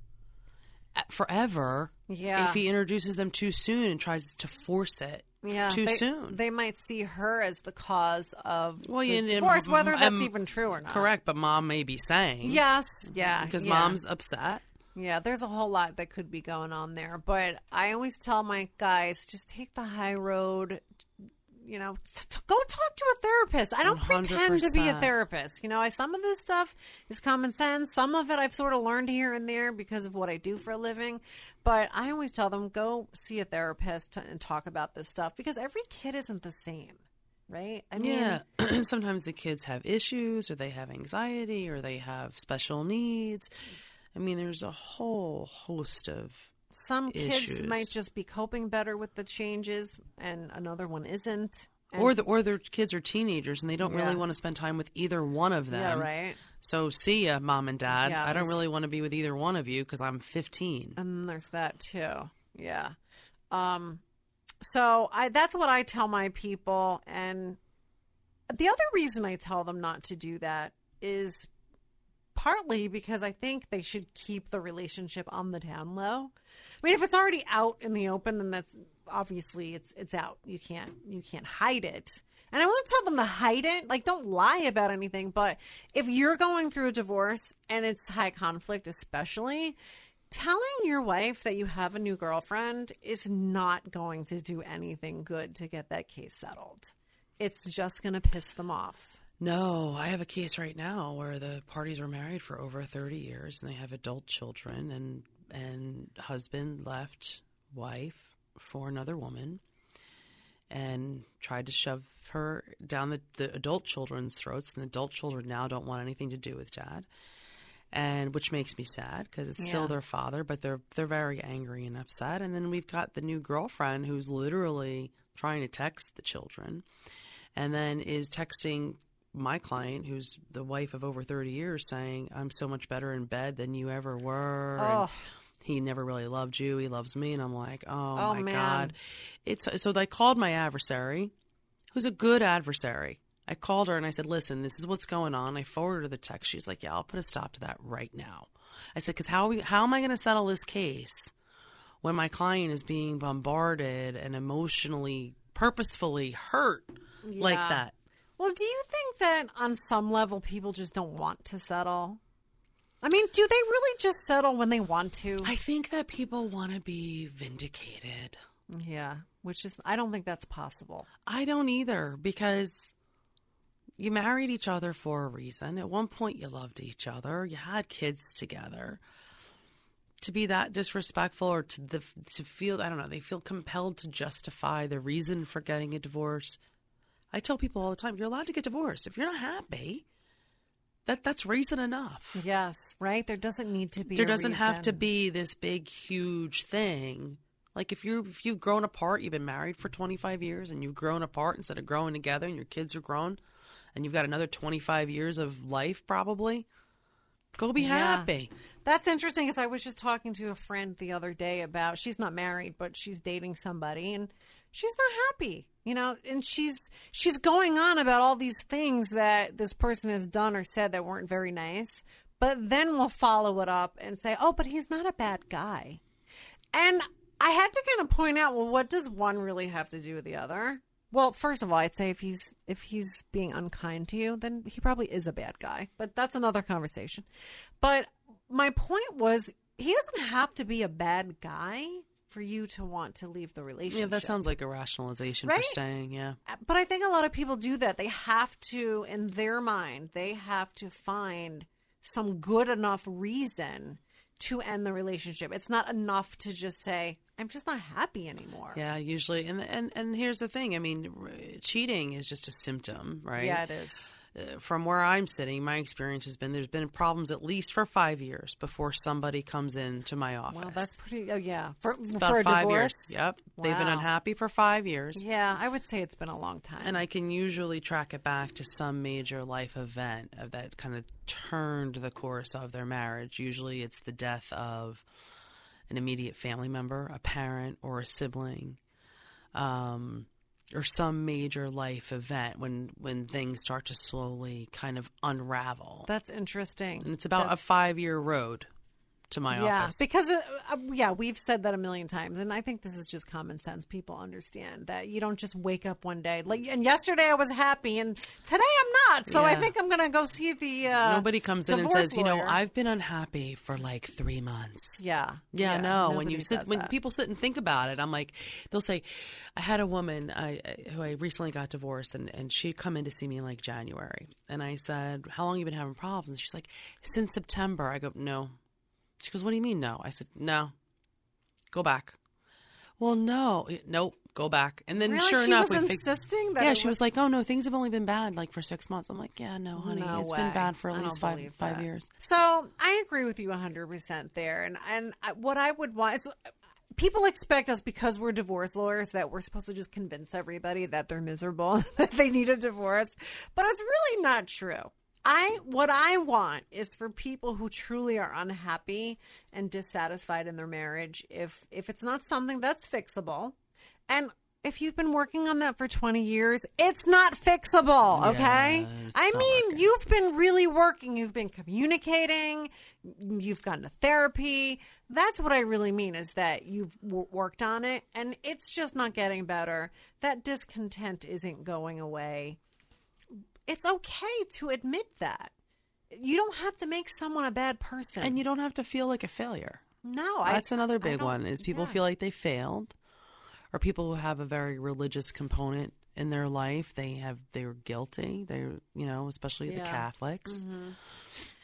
forever Yeah. if he introduces them too soon and tries to force it yeah too they, soon. they might see her as the cause of Well, the and- divorce whether that's um, even true or not Correct, but mom may be saying yes yeah because yeah. mom's upset. Yeah there's a whole lot that could be going on there but i always tell my guys just take the high road you know, t- go talk to a therapist. I don't pretend to be a therapist. You know, I, some of this stuff is common sense. Some of it I've sort of learned here and there because of what I do for a living. But I always tell them go see a therapist and talk about this stuff because every kid isn't the same, right? I mean, Yeah. Sometimes the kids have issues or they have anxiety or they have special needs. I mean, there's a whole host of. some kids issues. might just be coping better with the changes, and another one isn't. And- Or the or their kids are teenagers and they don't Yeah. really want to spend time with either one of them. yeah, right. So see ya, mom and dad. Yeah, I don't really want to be with either one of you because I'm 15. And there's that too. Yeah. Um so I that's what I tell my people and the other reason I tell them not to do that is partly because I think they should keep the relationship on the down low. I mean if it's already out in the open then that's obviously it's it's out. You can't you can't hide it. And I won't tell them to hide it. Like, don't lie about anything. But if you're going through a divorce and it's high conflict, especially, telling your wife that you have a new girlfriend is not going to do anything good to get that case settled. It's just going to piss them off. No, I have a case right now where the parties were married for over 30 years and they have adult children and and husband left wife for another woman and tried to shove her down the, the adult children's throats and the adult children now don't want anything to do with dad. and which makes me sad because it's Yeah. still their father, but they're they're very angry and upset. And then we've got the new girlfriend who's literally trying to text the children, and then is texting my client, who's the wife of over thirty years, saying, "I'm so much better in bed than you ever were." and Oh. he never really loved you. He loves me, and I'm like, oh, Oh, my man. god. It's so I called my adversary, who's a good adversary. I called her and I said, listen, this is what's going on. I forwarded her the text. She's like, yeah, I'll put a stop to that right now. I said, because how we, how am I going to settle this case when my client is being bombarded and emotionally, purposefully hurt like that? Well, do you think that on some level people just don't want to settle? I mean, do they really just settle when they want to? I think that people want to be vindicated. yeah, which is I don't think that's possible. I don't either because you married each other for a reason. At one point, you loved each other. You had kids together. To be that disrespectful or to the to feel I don't know they feel compelled to justify the reason for getting a divorce. I tell people all the time, you're allowed to get divorced if you're not happy. That that's reason enough. Yes, right? There doesn't need to be There doesn't have to be this big huge thing. Like if you if you've grown apart, you've been married for 25 years and you've grown apart instead of growing together and your kids are grown and you've got another 25 years of life probably, go be Yeah. happy. That's interesting because I was just talking to a friend the other day about she's not married, but she's dating somebody and she's not happy, you know, and she's she's going on about all these things that this person has done or said that weren't very nice, but then we'll follow it up and say, "Oh, but he's not a bad guy." And I had to kind of point out, well, what does one really have to do with the other? Well, first of all, I'd say if he's if he's being unkind to you, then he probably is a bad guy. But that's another conversation. But my point was he doesn't have to be a bad guy for you to want to leave the relationship. Yeah, that sounds like a rationalization Right? for staying, yeah. Uh, but I think a lot of people do that. They have to, in their mind, they have to find some good enough reason to end the relationship. It's not enough to just say, I'm just not happy anymore. Yeah, usually and and and here's the thing, I mean, r- cheating is just a symptom, right? Yeah, it is. From where I'm sitting, my experience has been there's been problems at least for five years before somebody comes into my office. Well, that's pretty. Oh, yeah. For, about for a five divorce. years. Yep, they've been unhappy for five years, Yeah, I would say it's been a long time. and I can usually track it back to some major life event of that kind of turned the course of their marriage. Usually, it's the death of an immediate family member, a parent, or a sibling. Um, or some major life event when when things start to slowly kind of unravel. That's interesting. And it's about a five year road to my yeah, office. because uh, uh, yeah, we've said that a million times, and I think this is just common sense. People understand that you don't just wake up one day like. And yesterday I was happy, and today I'm not. So I think I'm going to go see the. Uh, Nobody comes in and says, you know. I've been unhappy for like three months. Yeah, Yeah, no. When you sit, says when that. people sit and think about it, I'm like, they'll say, I had a woman I, I- who I recently got divorced, and and she'd come in to see me in like January, and I said, how long you been having problems? And she's like, since September. I go, no. She goes, what do you mean no? I said, no. Go back. Well, no, nope. Go back. And then Really? sure She enough, was we fig- insisting that yeah, it she was like, "Oh no, things have only been bad like for six months." I'm like, "Yeah, no, honey, No it's way. been bad for I at least five believe five that. years." So I agree with you 100% there. And, and I, what I would want is people expect us because we're divorce lawyers that we're supposed to just convince everybody that they're miserable, that they need a divorce. But it's really not true. I what I want is for people who truly are unhappy and dissatisfied in their marriage if if it's not something that's fixable and if you've been working on that for 20 years, it's not fixable, okay? it's I mean, working. you've been really working, you've been communicating, you've gone to therapy. That's what I really mean is that you've w- worked on it and it's just not getting better. That discontent isn't going away. It's okay to admit that. You don't have to make someone a bad person. And you don't have to feel like a failure. no, I- That's another big one is people yeah. feel like they failed, or people who have a very religious component in their life. They have they're guilty. They're you know especially the Yeah. Mm-hmm. Catholics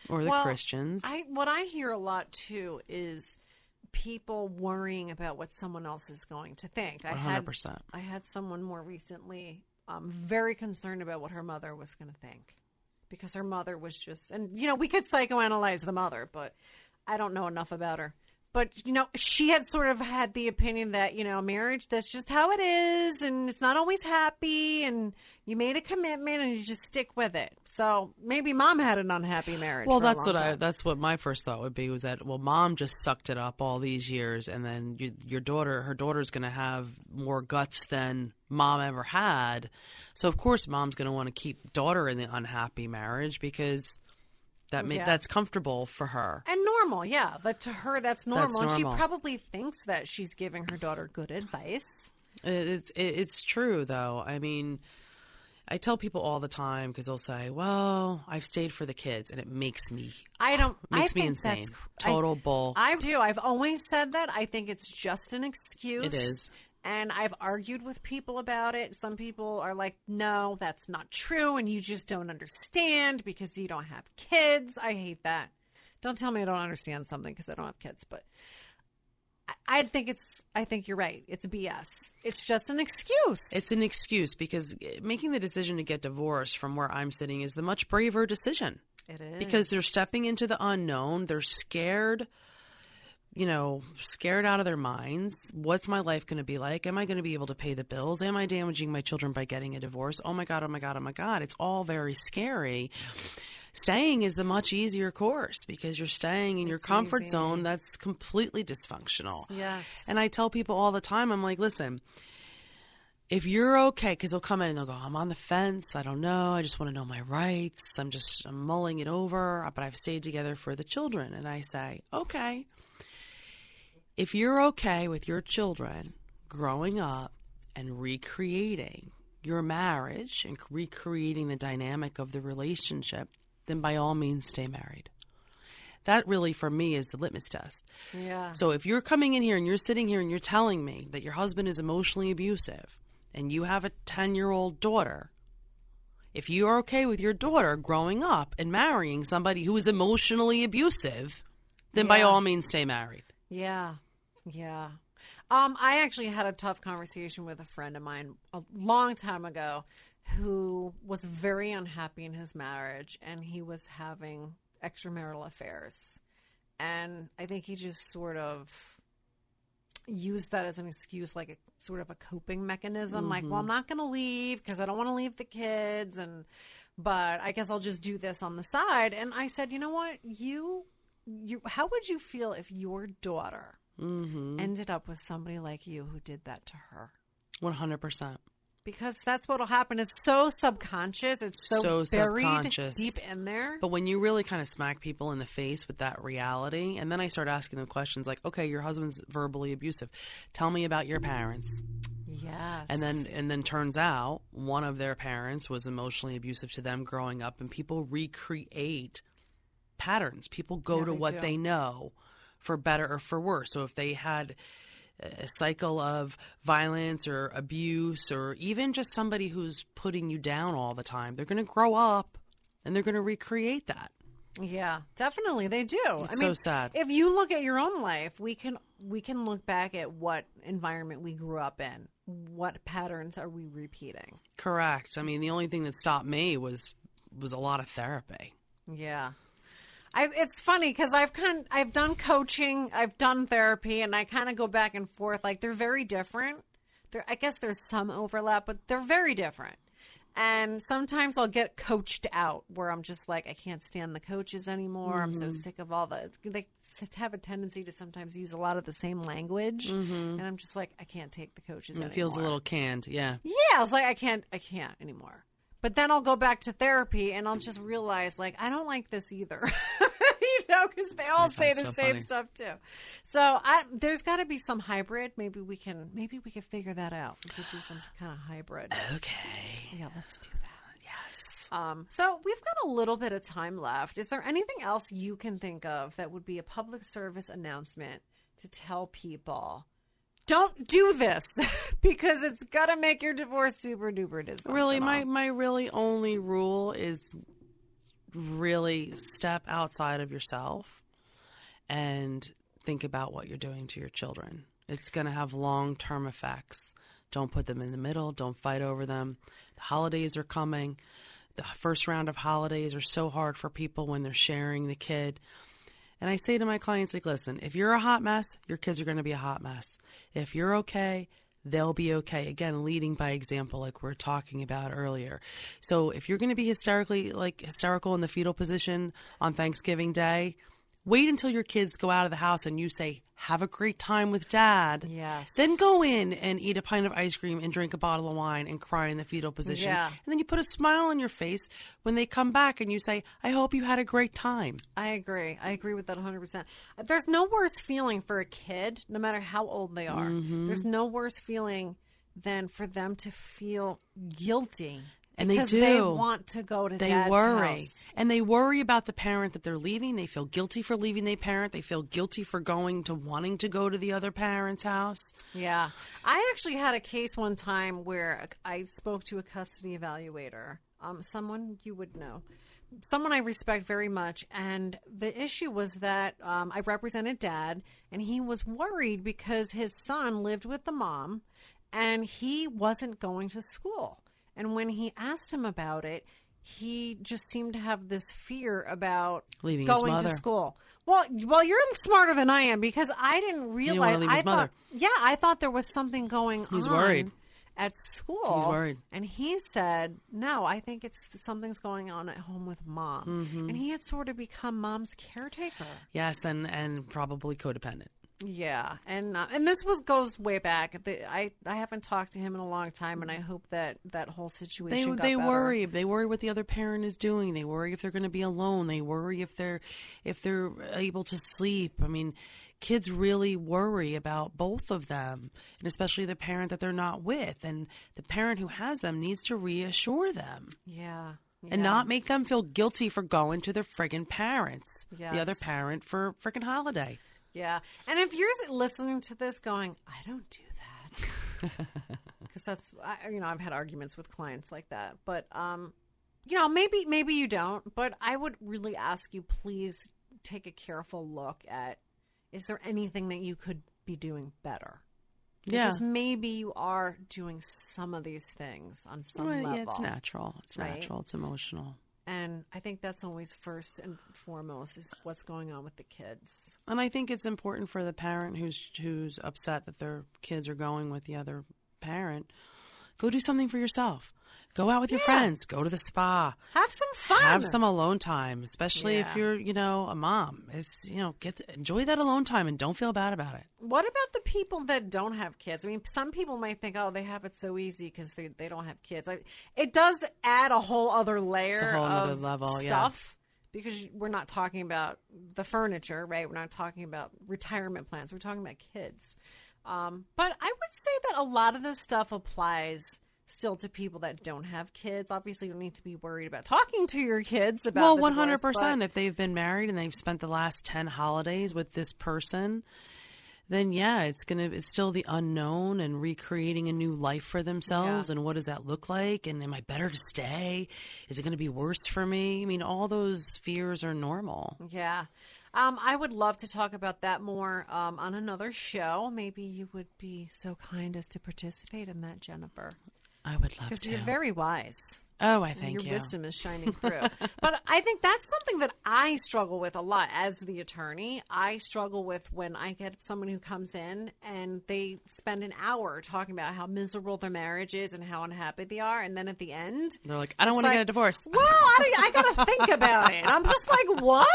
or the Well, Christians. I what I hear a lot too is people worrying about what someone else is going to think. I had 100%. I had someone more recently um, very concerned about what her mother was going to think because her mother was just, and you know, we could psychoanalyze the mother, but I don't know enough about her. But you know, she had sort of had the opinion that you know, marriage that's just how it is, and it's not always happy, and you made a commitment and you just stick with it. So maybe mom had an unhappy marriage. Well, that's what i that's what my first thought would be was that well, mom just sucked it up all these years, and then you, your daughter, her daughter's going to have more guts than mom ever had. So of course, mom's going to want to keep daughter in the unhappy marriage because that ma- Yeah. that's comfortable for her. And normal, yeah. But to her, that's normal. And she probably thinks that she's giving her daughter good advice. It's it's true though. I mean, I tell people all the time because they'll say, "Well, I've stayed for the kids," and it makes me I don't. makes I me think insane. That's, Total I, bull. I do. I've always said that. I think it's just an excuse. It is. And I've argued with people about it. Some people are like, no, that's not true. And you just don't understand because you don't have kids. I hate that. Don't tell me I don't understand something because I don't have kids. But I, I think it's, I think you're right. It's BS. It's just an excuse. It's an excuse because making the decision to get divorced from where I'm sitting is the much braver decision. it is. because they're stepping into the unknown. They're scared, you know, scared out of their minds. What's my life going to be like? Am I going to be able to pay the bills? Am I damaging my children by getting a divorce? Oh my God, oh my God, oh my God. It's all very scary. Staying is the much easier course because you're staying in your comfort easy. zone that's completely dysfunctional. Yes. And I tell people all the time, I'm like, listen, if you're okay, because they'll come in and they'll go, I'm on the fence. I don't know. I just want to know my rights. I'm just I'm mulling it over, but I've stayed together for the children. And I say, okay. If you're okay with your children growing up and recreating your marriage and recreating the dynamic of the relationship, then by all means stay married. That really, for me, is the litmus test. yeah. So if you're coming in here and you're sitting here and you're telling me that your husband is emotionally abusive and you have a 10 year old daughter, if you are okay with your daughter growing up and marrying somebody who is emotionally abusive, then by all means stay married. Yeah. Yeah. Um, I actually had a tough conversation with a friend of mine a long time ago who was very unhappy in his marriage and he was having extramarital affairs. And I think he just sort of used that as an excuse, like a sort of a coping mechanism. Like, well, I'm not going to leave because I don't want to leave the kids. And, but I guess I'll just do this on the side. And I said, you know what? You, you, how would you feel if your daughter Mm-hmm. ended up with somebody like you who did that to her? 100%. Because that's what'll happen. It's so subconscious. It's so, So buried subconscious. deep in there. But when you really kind of smack people in the face with that reality, and then I start asking them questions like, okay, your husband's verbally abusive. Tell me about your parents. yes. and then and then turns out one of their parents was emotionally abusive to them growing up and people recreate patterns people go Yeah, to what do. they know for better or for worse so if they had a cycle of violence or abuse or even just somebody who's putting you down all the time they're going to grow up and they're going to recreate that Yeah, definitely they do. I It's mean, so sad. If you look at your own life, we can we can look back at what environment we grew up in. What patterns are we repeating? correct i mean the only thing that stopped me was was a lot of therapy Yeah. I, it's funny because I've kind of, I've done coaching, I've done therapy, and I kind of go back and forth. Like they're very different. There, I guess there's some overlap, but they're very different. And sometimes I'll get coached out where I'm just like, I can't stand the coaches anymore. I'm so mm-hmm. sick of all the. They have a tendency to sometimes use a lot of the same language, mm-hmm. and I'm just like, I can't take the coaches. it anymore. feels a little canned yeah Yeah, I was like, I can't, I can't anymore. But then I'll go back to therapy and I'll just realize, like, I don't like this either. you know, because they all say the so same funny. stuff too. So I, there's got to be some hybrid. Maybe we can, maybe we can figure that out. We could do some kind of hybrid. okay Yeah, let's do that. Yes. Um, so we've got a little bit of time left. Is there anything else you can think of that would be a public service announcement to tell people? Don't do this because it's gonna make your divorce super duper dysfunctional. Really, my my really only rule is really step outside of yourself and think about what you're doing to your children. It's to have long term effects. Don't put them in the middle. Don't fight over them. The holidays are coming. the first round of holidays are so hard for people when they're sharing the kid. And I say to my clients, like, listen, if you're a hot mess, your kids are going to be a hot mess. If you're okay, they'll be okay. Again, leading by example, like we are talking about earlier. So if you're going to be hysterically, like hysterical in the fetal position on Thanksgiving Day, wait until your kids go out of the house and you say, have a great time with dad. Yes. Then go in and eat a pint of ice cream and drink a bottle of wine and cry in the fetal position. Yeah. And then you put a smile on your face when they come back and you say, I hope you had a great time. I agree. I agree with that 100%. There's no worse feeling for a kid, no matter how old they are. Mm-hmm. There's no worse feeling than for them to feel guilty. And they do. They want to go to They dad's worry. house. And they worry about the parent that they're leaving. They feel guilty for leaving their parent. They feel guilty for going to wanting to go to the other parent's house. Yeah. I actually had a case one time where I spoke to a custody evaluator, um, someone you would know, someone I respect very much. And the issue was that um, I represented dad, and he was worried because his son lived with the mom and he wasn't going to school. And when he asked him about it, he just seemed to have this fear about Leaving going to school. Well, well, you're smarter than I am because I didn't realize. leave I his thought, mother. yeah, I thought there was something going He's on. worried. at school. He's worried. and he said, "No, I think it's something's going on at home with mom." Mm-hmm. And he had sort of become mom's caretaker. Yes, and, and probably codependent. Yeah, and uh, and this was goes way back. The, I I haven't talked to him in a long time, and I hope that that whole They situation. got they better. worry. They worry what the other parent is doing. They worry if they're going to be alone. They worry if they're if they're able to sleep. I mean, kids really worry about both of them, and especially the parent that they're not with. And the parent who has them needs to reassure them Yeah. and not make them feel guilty for going to their friggin' parents, Yes. the other parent for friggin' holiday. Yeah. And if you're listening to this going, I don't do that. Because that's, I, you know, I've had arguments with clients like that. But, um, you know, maybe, maybe you don't. But I would really ask you, please take a careful look at is there anything that you could be doing better? Yeah. Because maybe you are doing some of these things on some Well, level. yeah, it's natural. It's right? natural. It's emotional. And I think that's always first and foremost is what's going on with the kids. And I think it's important for the parent who's who's upset that their kids are going with the other parent. Go do something for yourself. Go out with your Yeah. friends. Go to the spa. Have some fun. Have some alone time, especially if you're, you know, a mom. It's you know, get enjoy that alone time and don't feel bad about it. What about the people that don't have kids? I mean, some people might think, oh, they have it so easy because they, they don't have kids. I, it does add a whole other layer a whole nother of level, yeah. stuff because we're not talking about the furniture, right? We're not talking about retirement plans. We're talking about kids. Um, but I would say that a lot of this stuff applies still to people that don't have kids. Obviously, you don't need to be worried about talking to your kids about well, one hundred percent. If they've been married and they've spent the last ten holidays with this person, then yeah, it's gonna it's still the unknown and recreating a new life for themselves. Yeah. And what does that look like? And am I better to stay? Is it going to be worse for me? I mean, all those fears are normal. Yeah. Um, I would love to talk about that more um, on another show. Maybe you would be so kind as to participate in that, Jennifer. I would love Because to. you're very wise. Oh, I thank Your you. wisdom is shining through. but I think that's something that I struggle with a lot as the attorney. I struggle with when I get someone who comes in and they spend an hour talking about how miserable their marriage is and how unhappy they are. And then at the end, They're like, I don't want to like, get a divorce. Well, I, I got to think about it. I'm just like, what?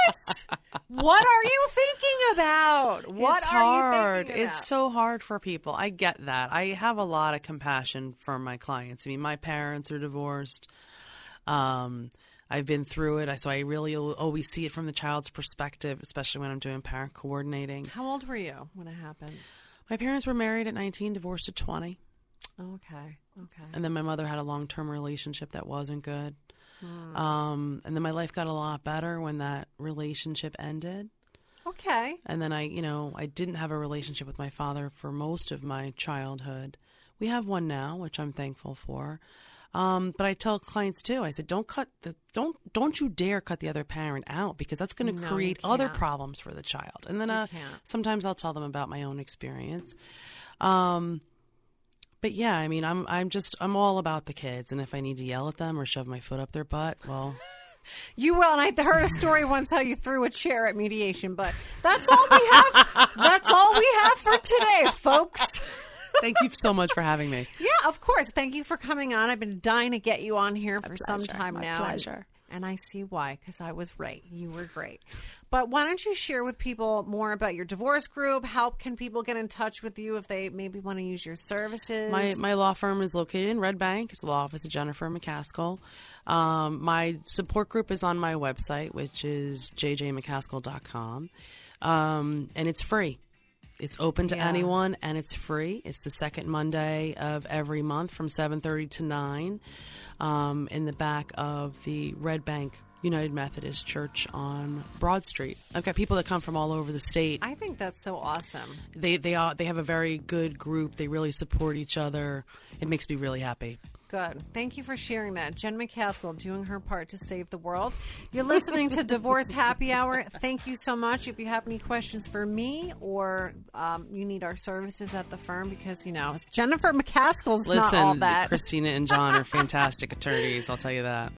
What are you thinking about? What it's are hard. you thinking about? It's so hard for people. I get that. I have a lot of compassion for my clients. I mean, my parents are divorced. Um, I've been through it, so I really always see it from the child's perspective, especially when I'm doing parent coordinating. How old were you when it happened? My parents were married at 19, divorced at 20, Okay. Okay. and then my mother had a long-term relationship that wasn't good. Hmm. Um, and then my life got a lot better when that relationship ended. Okay. And then I, you know, I didn't have a relationship with my father for most of my childhood. We have one now, which I'm thankful for. Um, but I tell clients too. I said, don't cut the don't don't you dare cut the other parent out because that's going to No, create other problems for the child. And then uh, sometimes I'll tell them about my own experience. Um, but yeah, I mean, I'm I'm just I'm all about the kids, and if I need to yell at them or shove my foot up their butt, well, You will, and I heard a story once how you threw a chair at mediation, but that's all we have. that's all we have for today, folks. Thank you so much for having me. Yeah, of course. Thank you for coming on. I've been dying to get you on here for some time my now. and- pleasure. And I see why, because I was right. You were great. But why don't you share with people more about your divorce group? How can people get in touch with you if they maybe want to use your services? My my law firm is located in Red Bank. It's the law office of Jennifer McCaskill. Um, my support group is on my website, which is jjmccaskill.com, um, and it's free. It's open to Yeah. anyone, and it's free. It's the second Monday of every month from seven thirty to nine, um, in the back of the Red Bank United Methodist Church on Broad Street. I've got people that come from all over the state I think that's so awesome. they they are they have a very good group. They really support each other. It makes me really happy. Good. Thank you for sharing that. Jen McCaskill doing her part to save the world. You're listening to Divorce Happy Hour. Thank you so much. If you have any questions for me or um, you need our services at the firm, because, you know, it's Jennifer McCaskill's not all that. Christina and John are fantastic attorneys. I'll tell you that.